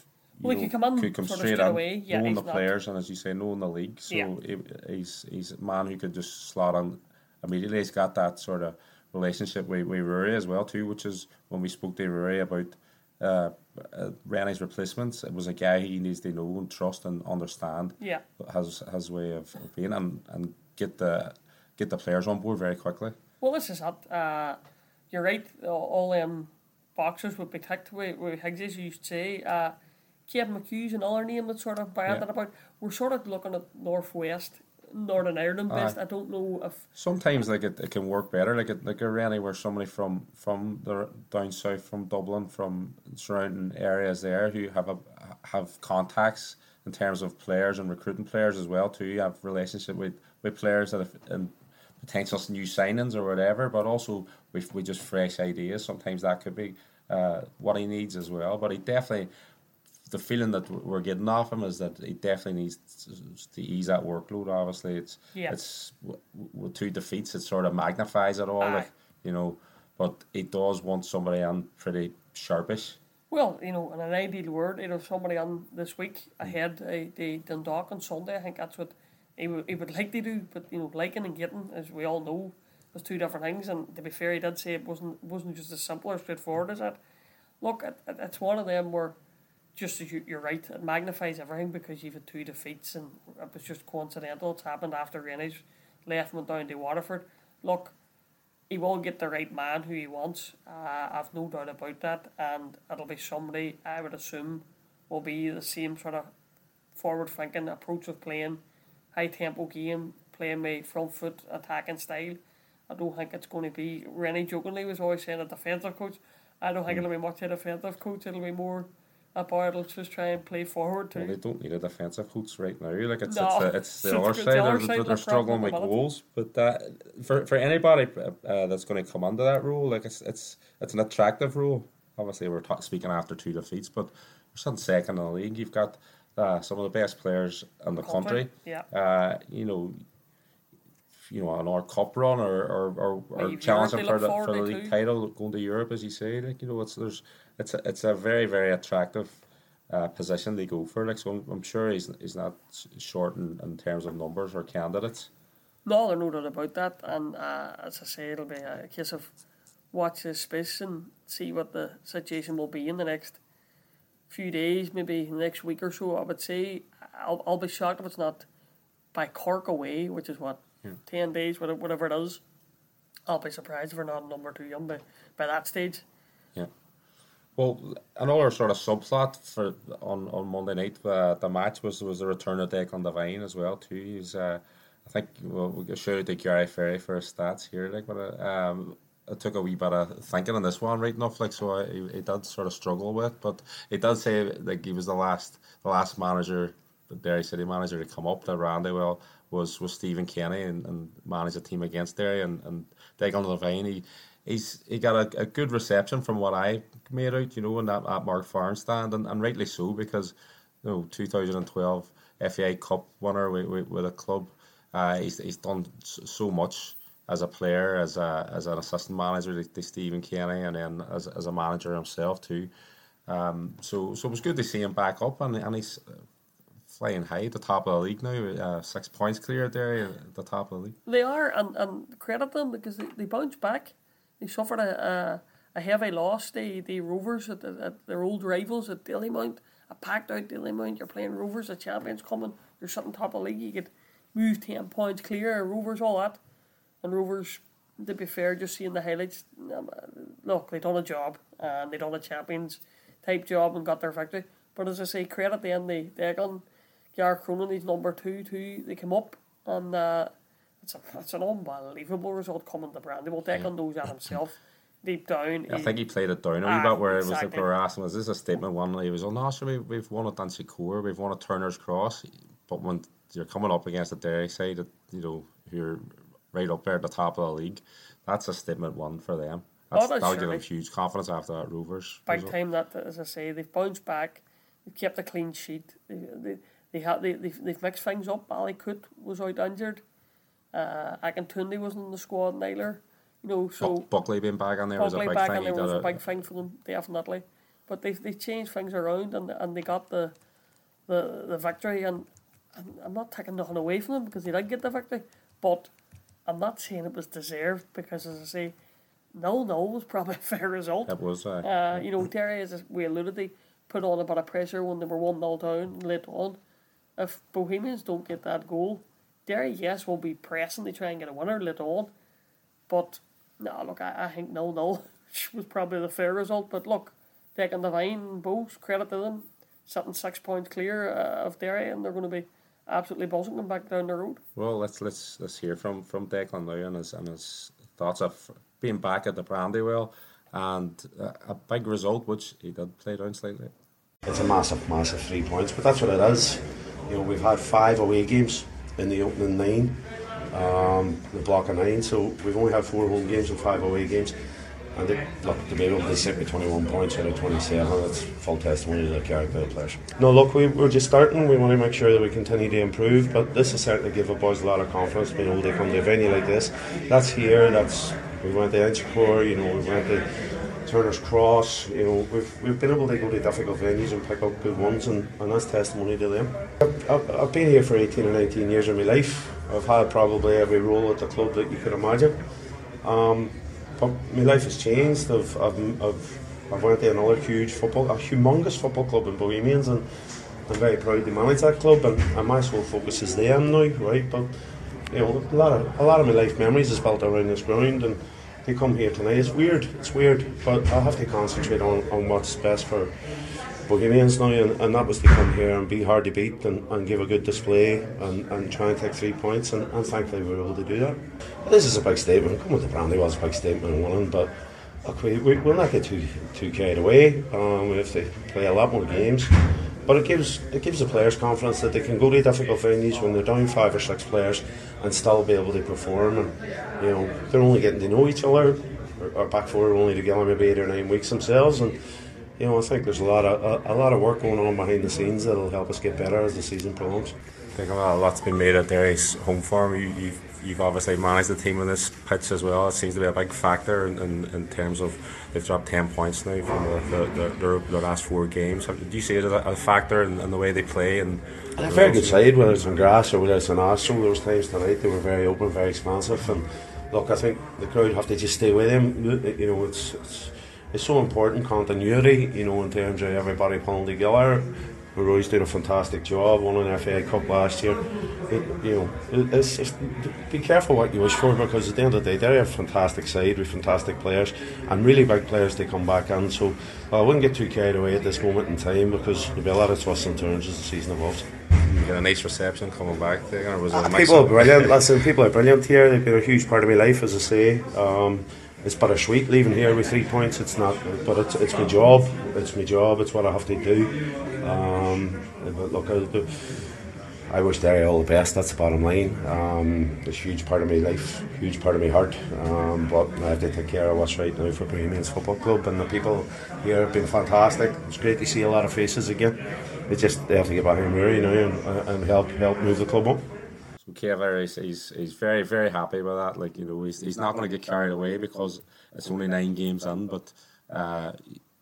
Well, he know, could come in could come sort of straight in, away. Yeah, knowing the not- players, and as you say, knowing the league. So Yeah. he, he's he's a man who could just slot on immediately. He's got that sort of relationship with, with Ruaidhri as well too, which is when we spoke to Ruaidhri about uh, uh, Rennie's replacements. It was a guy he needs to know and trust and understand. yeah. Has has way of, of being and, and get the get the players on board very quickly. Well, this is it. Uh, you're right. All- them boxers would be ticked with, with Higgs, as you used to say. Uh, Kevin McHugh's another name that's sort of banded Yeah. about. We're sort of looking at Northwest, Northern Ireland best. Aye. I don't know if. Sometimes like it, it can work better, like it, like a Rennie where somebody from from the down south, from Dublin, from surrounding areas there who have a have contacts in terms of players and recruiting players as well too. You have relationship with, with players that have and potential new signings or whatever, but also with with just fresh ideas. Sometimes that could be uh, what he needs as well. But he definitely the feeling that we're getting off him is that he definitely needs to- ease that workload. Obviously, it's Yeah. it's with two defeats, it sort of magnifies it all. Like, you know, but he does want somebody on pretty sharpish. Well, you know, in an ideal world, you know, somebody on this week ahead, uh, the Dundalk on Sunday. I think that's what he would, he would like to do. But you know, liking and getting, as we all know, is two different things. And to be fair, he did say it wasn't wasn't just as simple or straightforward as that. Look, it, it, it's one of them where, just as you, you're right, it magnifies everything because you've had two defeats and it was just coincidental. It's happened after Rennie's left went down to Waterford. Look, he will get the right man who he wants. Uh, I've no doubt about that, and it'll be somebody I would assume will be the same sort of forward-thinking approach of playing, high tempo game, playing my front foot attacking style. I don't think it's going to be. Rennie jokingly was always saying a defensive coach. Mm. I don't think it'll be much a defensive coach. It'll be more a boy that'll just try and play forward too. Well, they don't need a defensive coach right now. Like it's No. it's, the, it's the other side. They're, of they're struggling with at the minute. Er er goals, but that for for anybody uh, that's going to come under that role, like it's it's it's an attractive role. Obviously, we're ta- speaking after two defeats, but we're sitting second in the league. You've got uh, some of the best players in the country. Yeah. Uh, you know, you know, on our cup run or or, or, or challenging for the for the league too. title, going to Europe, as you say. Like you know, it's there's it's a, it's a very very attractive uh, position they go for. Like so, I'm, I'm sure he's he's not short in, in terms of numbers or candidates. No, there's no doubt about that. And uh, as I say, it'll be a case of watch this space and see what the situation will be in the next few days, maybe next week or so. I would say I'll, I'll be shocked if it's not by Cork away, which is what, 10 days, whatever whatever it is. I'll be surprised if we're not number two young by, by that stage. Yeah. Well, another sort of subplot for on, on Monday night, uh, the match was was the return of Declan Devine as well too. He's, uh, I think, well, we shout out to Gary Ferry for his stats here. Like, but uh, um, it took a wee bit of thinking on this one, right enough. Like, so I, he, he did sort of struggle with, but he did say like he was the last the last manager, the Derry City manager to come up to Brandywell was was Stephen Kenny and, and manage a team against Derry and and Declan Devine. He he's he got a, a good reception from what I made out, you know, in that at Mark Farren stand, and, and rightly so because you know 2012 FA Cup winner with, with, with a club. Uh, he's he's done so much as a player, as a as an assistant manager to, to Stephen Kenny, and then as as a manager himself too. Um, so so it was good to see him back up, and, and he's flying high at the top of the league now. Uh, six points clear there at the top of the league. They are, and, and credit them because they, they bounced back. They suffered a, a, a heavy loss. The, the Rovers at, the, at their old rivals at Dalymount, a packed out Dalymount. You're playing Rovers, the champions coming. You're sitting top of the league. You could move 10 points clear. Rovers, all that. And Rovers, to be fair, just seeing the highlights, um, look, they done a job and they done a champions type job and got their victory. But as I say, credit them, they, they got Gareth Cronin, he's number two, two, they came up and uh, it's, a, it's an unbelievable result coming to Brandywell. Declan knows that himself. Deep down, I he- think he played it down a wee Ah, bit where it was like exactly. they were asking, was this a statement one? He was, oh no, sure, we, we've won at Inchicore, we've won at Turner's Cross. But when you're coming up against the Derry side, that you know, who're right up there at the top of the league, that's a statement one for them. That's, oh, that'll give them huge confidence after that Rovers. big result. time that as I say they've bounced back. They've kept a clean sheet. They they, they had they, they've, they've mixed things up. Ali Coote was out injured. Uh Akintunde wasn't in the squad neither. You know so Buckley being back on there was a Buckley big back thing. in He there was a big thing for them definitely. But they've, they've changed things around and and they got the the, the victory. And, and I'm not taking nothing away from them because they did get the victory. But I'm not saying it was deserved because as I say no no was probably a fair result It was. Uh, uh, you know, Derry, as we alluded to, put on a bit of pressure when they were 1 0 down late on. If Bohemians don't get that goal, Derry, yes, will be pressing to try and get a winner late on. But, no, look, I, I think 0 0 was probably the fair result. But look, taking the vine Bohs, credit to them, sitting six points clear uh, of Derry, and they're going to be absolutely buzzing them back down the road. Well, let's let's let's hear from from Declan now and his and his thoughts of being back at the Brandywell and uh, a big result, which he did play down slightly. It's a massive, massive three points, but that's what it is. You know, we've had five away games in the opening nine, um, the block of nine, so we've only had four home games and five away games. And they, look, to be able to sit with 21 points out of 27, that's full testimony to the character of the players. No, look, we, we're just starting. We want to make sure that we continue to improve, but this has certainly give the boys a lot of confidence being able to come to a venue like this. That's here, that's, we went to Inchicore, you know, we went to Turner's Cross, you know, we've, we've been able to go to difficult venues and pick up good ones, and, and that's testimony to them. I've, I've, I've been here for 18 or 19 years of my life. I've had probably every role at the club that you could imagine. Um, my life has changed. I've, I've, I've, I've went to another huge football, a humongous football club in Bohemians, and I'm very proud to manage that club. And, and my sole focus is them now, right? But you know, a lot of a lot of my life memories is built around this ground, and to come here tonight is weird. It's weird, but I have to concentrate on, on what's best for Bohemians now, and, and that was to come here and be hard to beat and, and give a good display and, and try and take three points, and, and thankfully we were able to do that. This is a big statement. Coming to Brandy was a big statement and winning, but look, we, we, we'll not get too too carried away. Um, we have to play a lot more games. But it gives it gives the players confidence that they can go to difficult venues when they're down five or six players and still be able to perform. And you know they're only getting to know each other. Our- Our back four are only together maybe eight or nine weeks themselves, and you know I think there's a lot of a, a lot of work going on behind the scenes that'll help us get better as the season prolongs. I think a lot- a lot's been made at Derry's home form. You, you've, you've obviously managed the team on this pitch as well. It seems to be a big factor in, in, in terms of they've dropped 10 points now from the, the, the, their, last four games. Do you see it as a, a factor in, in the way they play? And They're a very good side, whether it's on grass or whether it's on Astro. Those times tonight they were very open, very expansive, and look, I think the crowd have to just stay with them. You know, it's it's, it's so important continuity. You know, in terms of everybody pulling together. Roy's did a fantastic job, won an FA Cup last year. It, you know, it's, it's, be careful what you wish for because at the end of the day, they're a fantastic side with fantastic players and really big players to come back in. So I wouldn't get too carried away at this moment in time because there'll be a lot of twists and turns as the season evolves. you get a nice reception coming back there. Or was it a mix People are of- brilliant. Listen, people are brilliant here. They've been a huge part of my life, as I say. Um, it's bittersweet leaving here with three points. It's not, but it's, it's my job. It's my job. It's what I have to do. Um, but look, I, I wish Derry all the best. That's the bottom line. Um, it's a huge part of my life, huge part of my heart. Um, but I have to take care of what's right now for Bohemians Football Club, and the people here have been fantastic. It's great to see a lot of faces again. It's just they have to get back in Murray now and, and help help move the club up. Kevlar is he's, he's very very happy with that. Like you know he's, he's not going to get carried away because it's only nine games in. But uh,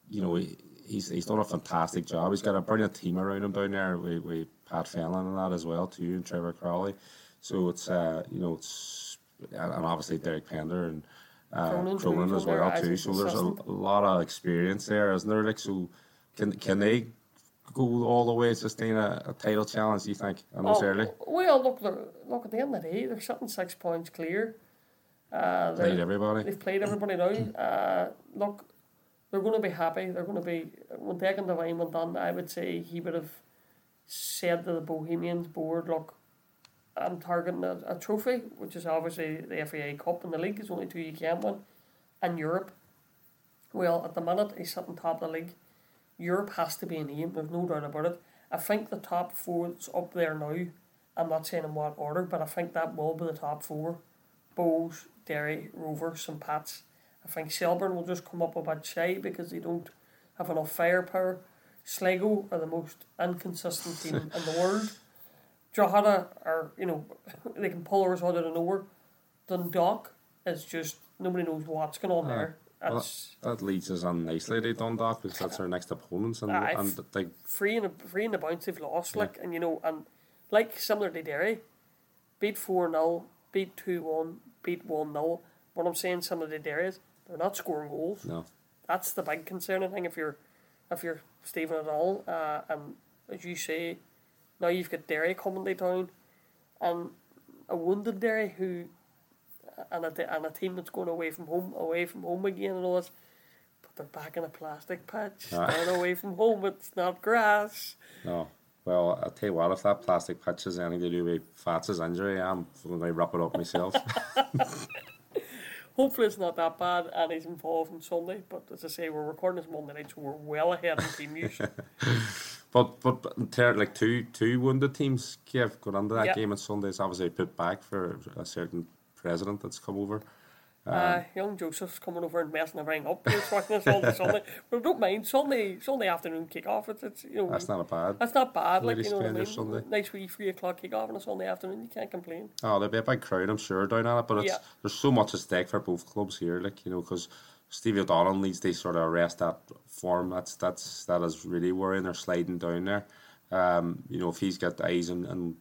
you know he, he's he's done a fantastic job. He's got a brilliant team around him down there We with Pat Fenlon and that as well too, and Trevor Croly. So it's uh, you know it's and obviously Derek Pender and uh, Cronin as well too. So there's a, a lot of experience there, isn't there? Like so, can can they go all the way to sustain a, a title challenge? Do you think? I know it's early. Oh, well, look, look at the end of the day, they're sitting six points clear. Uh, Played everybody. They've played everybody now. Uh, look, they're going to be happy. They're going to be when Declan Devine went on. I would say he would have said to the Bohemians board, "Look, I'm targeting a, a trophy, which is obviously the FAI Cup, and the league is only two you can win, and Europe. Well, at the minute he's sitting top of the league. Europe has to be an aim. There's no doubt about it. I think the top four that's up there now. I'm not saying in what order, but I think that will be the top four. Bohs, Derry, Rover, St Pats. I think Shelbourne will just come up a bit shy because they don't have enough firepower. Sligo are the most inconsistent team in the world. Drogheda are, you know, they can pull us out of nowhere. Dundalk is just, nobody knows what's going on there. Well, that leads us on nicely to Dundalk because that's our next opponents and, Aye, and like free in the, free in the bounce they've lost, like, and you know, and like similar to Derry, beat 4 0, beat 2 1, beat 1 0. What I'm saying, similar to Derry is they're not scoring goals. no. That's the big concerning thing if you're if you're Stephen O'Donnell. Uh, and as you say, now you've got Derry coming to town, and a wounded Derry who, and a, and a team that's going away from home, away from home again and all this. But they're back in a plastic patch. Ah. They're away from home. It's not grass. No. Well, I'll tell you what, if that plastic patch is anything to do with Fats' injury, I'm going to wrap it up myself. Hopefully it's not that bad and he's involved on Sunday. But as I say, we're recording this Monday night, so we're well ahead in team use. but but, but like two two wounded teams, Kev, going into that Yeah. game on Sunday, it's obviously put back for a certain president that's come over. Uh, young Joseph's coming over and messing everything up. He's watching us all the Sunday. But don't mind Sunday Sunday afternoon kick off. It's, it's you know That's not a bad. that's not bad. Like you know what I mean. Sunday. Nice wee three o'clock kick off on a Sunday afternoon. You can't complain. Oh, there'll be a big crowd, I'm sure, down at it. But it's, Yeah. there's so much at stake for both clubs here, like you know, because Stevie O'Donnell needs to sort of arrest that form. That's that's that is really worrying. They're sliding down there. Um, you know, if he's got the eyes and, and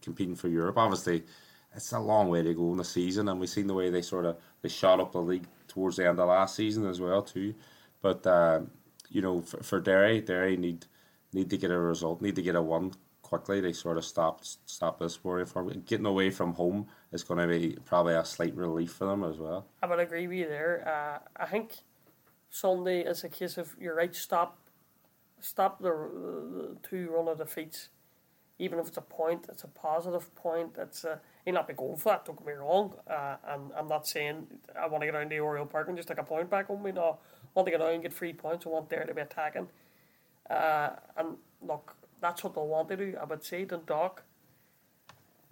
competing for Europe, obviously, it's a long way to go in the season, and we've seen the way they sort of they shot up the league towards the end of last season as well too. But um, you know, for, for Derry, Derry need need to get a result, need to get a one quickly. They sort of stop stop this worry from getting away from home is going to be probably a slight relief for them as well. I would agree with you there. Uh, I think Sunday is a case of you're right. Stop, stop the, the two run of defeats. Even if it's a point, it's a positive point. It's a, you'll not be going for that. Don't get me wrong. Uh, and I'm not saying I want to get down to Oriel Park and just take a point back home. You know, I want to get down and get three points. I want there to be attacking. Uh, and look, that's what they want to do. I would say Dundalk.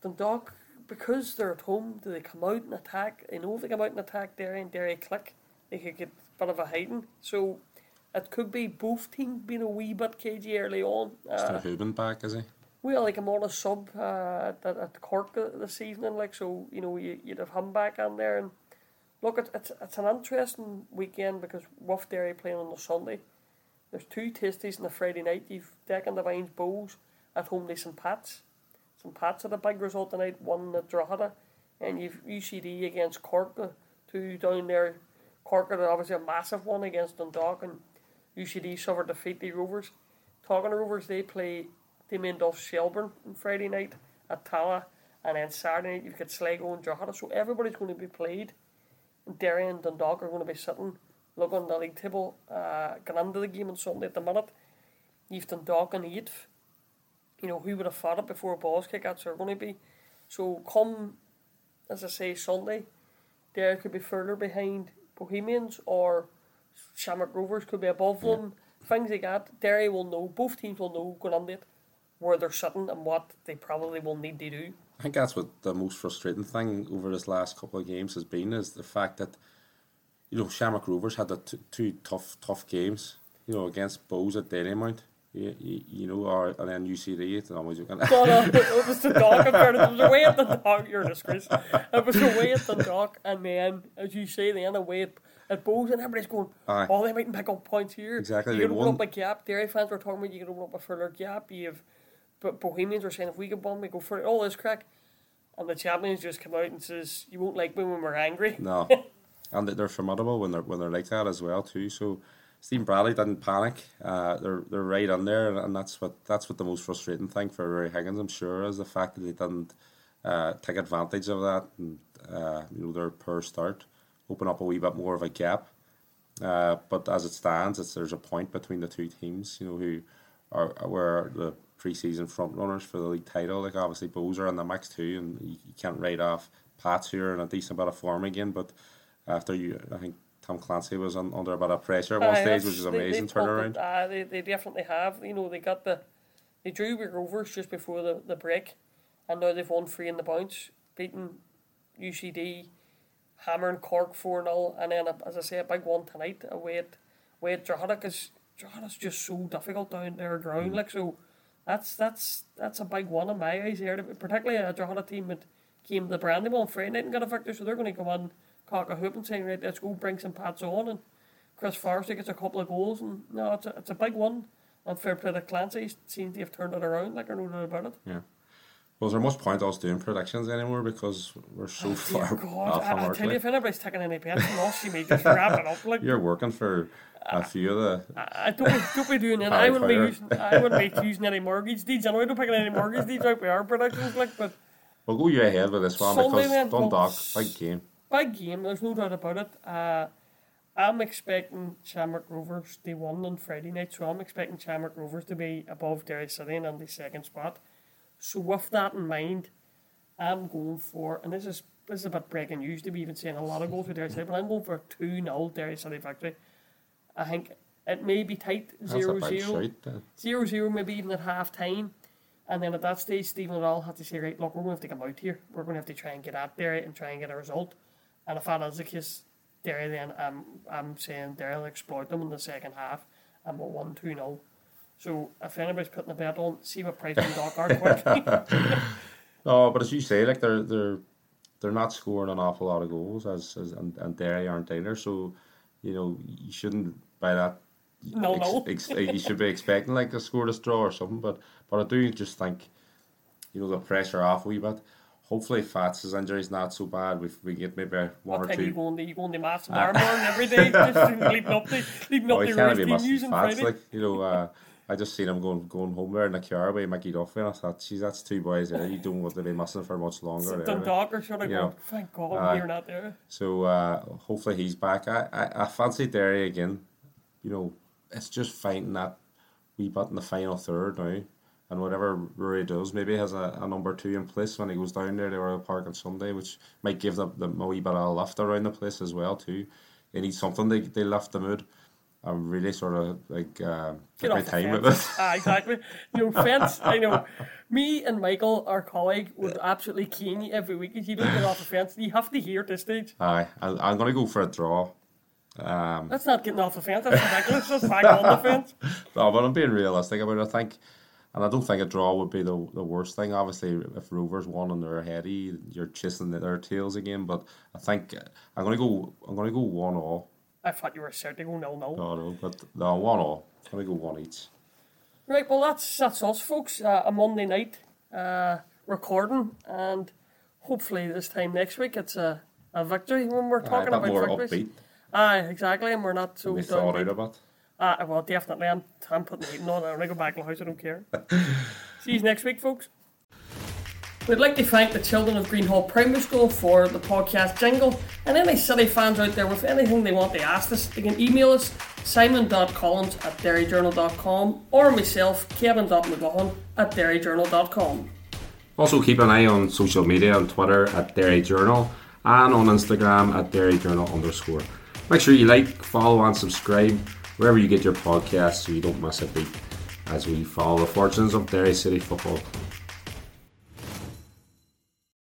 Dundalk, because they're at home, do they come out and attack? They know if they come out and attack Derry and Derry click, they could get a bit of a hiding. So it could be both teams being a wee bit cagey early on. Uh, Mr. Hooben back, is he? Well, like I'm sub uh, at, at Cork this evening, like so you know you, you'd have him back on there. And look, it's, it's it's an interesting weekend because Wolf Derry playing on the Sunday. There's two tasties on the Friday night. You've Deccan the Vines Bohs at home to St Pat's. St Pat's had a big result tonight, one at Drogheda, and you've UCD against Cork, two down there. Cork had obviously a massive one against Dundalk, and UCD suffered defeat the Rovers. Talking to Rovers, they play Damien Duff Shelbourne on Friday night at Tallaght, and then Saturday night you've got Sligo and Drogheda. So everybody's going to be played. And Derry and Dundalk are going to be sitting, looking on the league table, uh, going into the game on Sunday at the minute. You've Dundalk in eighth. You know, who would have thought it before balls kick-outs are going to be. So come, as I say, Sunday, Derry could be further behind Bohemians or Shamrock Rovers could be above them. Things like that. Derry will know, both teams will know going into it where they're sitting and what they probably will need to do. I think that's what the most frustrating thing over this last couple of games has been is the fact that you know Shamrock Rovers had the t- two tough tough games you know against Bohs at Dalymount you, you, you know or and then UCD it's always But uh, it was the dog in fairness, it was away at the dog, you're a disgrace. It was away at the dog, and then, as you say, then away at, at Bohs, and everybody's going, Aye. "Oh, they mightn't pick up points here." Exactly, You can open won. up a gap. Derry fans were talking about you can open up a further gap. You have, but Bohemians were saying if we get one, we go for it. All this crack, and the champions just come out and says, "You won't like me when we're angry." No, and they're formidable when they're when they're like that as well too. So Stephen Bradley didn't panic. Uh, they're they're right on there, and, and that's what that's what the most frustrating thing for Ruaidhri Higgins, I'm sure, is the fact that they didn't uh, take advantage of that and uh, you know their poor start, open up a wee bit more of a gap. Uh, but as it stands, it's there's a point between the two teams, you know, who are where the preseason front runners for the league title. Like obviously, Bohs are in the mix too, and you, you can't write off Pats who are in a decent bit of form again. But after you, I think Tom Clancy was on, under a bit of pressure at one Aye, stage, which is amazing they turnaround. it. Aye, they, they definitely have. You know, they got the they drew with Rovers just before the, the break, and now they've won three in the bounce, beating UCD, hammering Cork four 0 and then as I say a big one tonight away at away at Drogheda because Drogheda's just so difficult down their ground. Mm. Like so, that's that's that's a big one in my eyes here. Particularly a Drogheda team that came to Brandywell on Friday night and got a victory, so they're going to come on cock a hoop and saying right, let's go bring some pats on and. Chris Forrester gets a couple of goals, and no, it's a, it's a big one. And fair play to Clancy, seems to have turned it around, like I know about it. Yeah. Well, is there much point us doing predictions anymore because we're so oh, far Dear God, off I, from I our tell you, if anybody's taking any bets from us, you may just wrap it up. Like, You're working for a few of the. I I don't, don't be doing that. I wouldn't be using, I wouldn't be using any mortgage deeds. I know I don't picking any mortgage deeds out by our predictions, like, but We'll go you ahead with this one Sunday because then, well, Dundalk, big game. big game. There's no doubt about it. Uh, I'm expecting Shamrock Rovers. They won on Friday night, so I'm expecting Shamrock Rovers to be above Derry City and on the second spot. So with that in mind, I'm going for, and this is this is a bit breaking news to be even saying a lot of goals for Derry City, but I'm going for a 2 0 Derry City victory. I think it may be tight, That's 0 a big 0. shout. uh, Zero zero, maybe even at half time. And then at that stage, Stephen O'Donnell had to say, right, look, we're going to have to come out here. We're going to have to try and get at Derry and try and get a result. And if that is the case, Derry then, I'm, I'm saying Derry will exploit them in the second half and we'll 1 2 0. So if anybody's putting a bet on, see what price and Dock are quick. No, but as you say, like they're they're they're not scoring an awful lot of goals as, as and, and Derry aren't either. So, you know, you shouldn't by that. No, no. ex, you should be expecting like a scoreless draw or something. But but I do just think, you know, the pressure off a wee bit. Hopefully, Fats' injury is not so bad. We we get maybe one what or time you two. going to, you going to Mass and Darmorn every day? Just leading up to, leading Oh, up he to can't be roasting missing Fats. Friday. Like you know, uh, I just seen him going going home there in the car with Mickey Duffy, and I thought, geez, that's two boys there. You don't want to be missing for much longer. there, like. Dundalk are sort of Yeah. thank God Aye. you're not there. So uh, hopefully he's back. I, I, I fancy Derry again. You know, it's just fighting that wee bit in the final third now. And whatever Ruaidhri does, maybe has a, a number two in place when he goes down there to Oriel Park on Sunday, which might give them, them a wee bit of a lift around the place as well too. They need something they they lift the mood. I'm really sort of like uh, Get take my off the time with this. Ah, exactly. Know, fence. I know. Me and Michael, our colleague, would absolutely cane you every week if you don't get off the fence. You have to hear at this stage. Aye, I, I'm going to go for a draw. Um, That's not getting off the fence. That's ridiculous. That's back on the fence. No, but I'm being realistic about it. I think, and I don't think a draw would be the the worst thing. Obviously, if Rovers won and they're aheady, you're chasing their tails again. But I think I'm gonna go. I'm gonna go one all. I thought you were certain to go nil nil. No, no, but no one all. Can we go one each. Right. Well, that's that's us, folks. Uh, a Monday night uh, recording, and hopefully this time next week it's a, a victory when we're talking bit about more victories. upbeat. Aye, exactly, and we're not so We thought out a bit. Ah, well, definitely. I'm, I'm putting the heating on. I'm going to go back in the house. I don't care. See you next week, folks. We'd like to thank the children of Greenhall Primary School for the podcast jingle and any City fans out there with anything they want to ask us. They can email us simon.collins at derryjournal.com or myself, kevin.mcgohan at derryjournal.com. Also, keep an eye on social media on Twitter at Derry Journal and on Instagram at Derry Journal underscore. Make sure you like, follow, and subscribe wherever you get your podcasts so you don't miss a beat as we follow the fortunes of Derry City Football Club.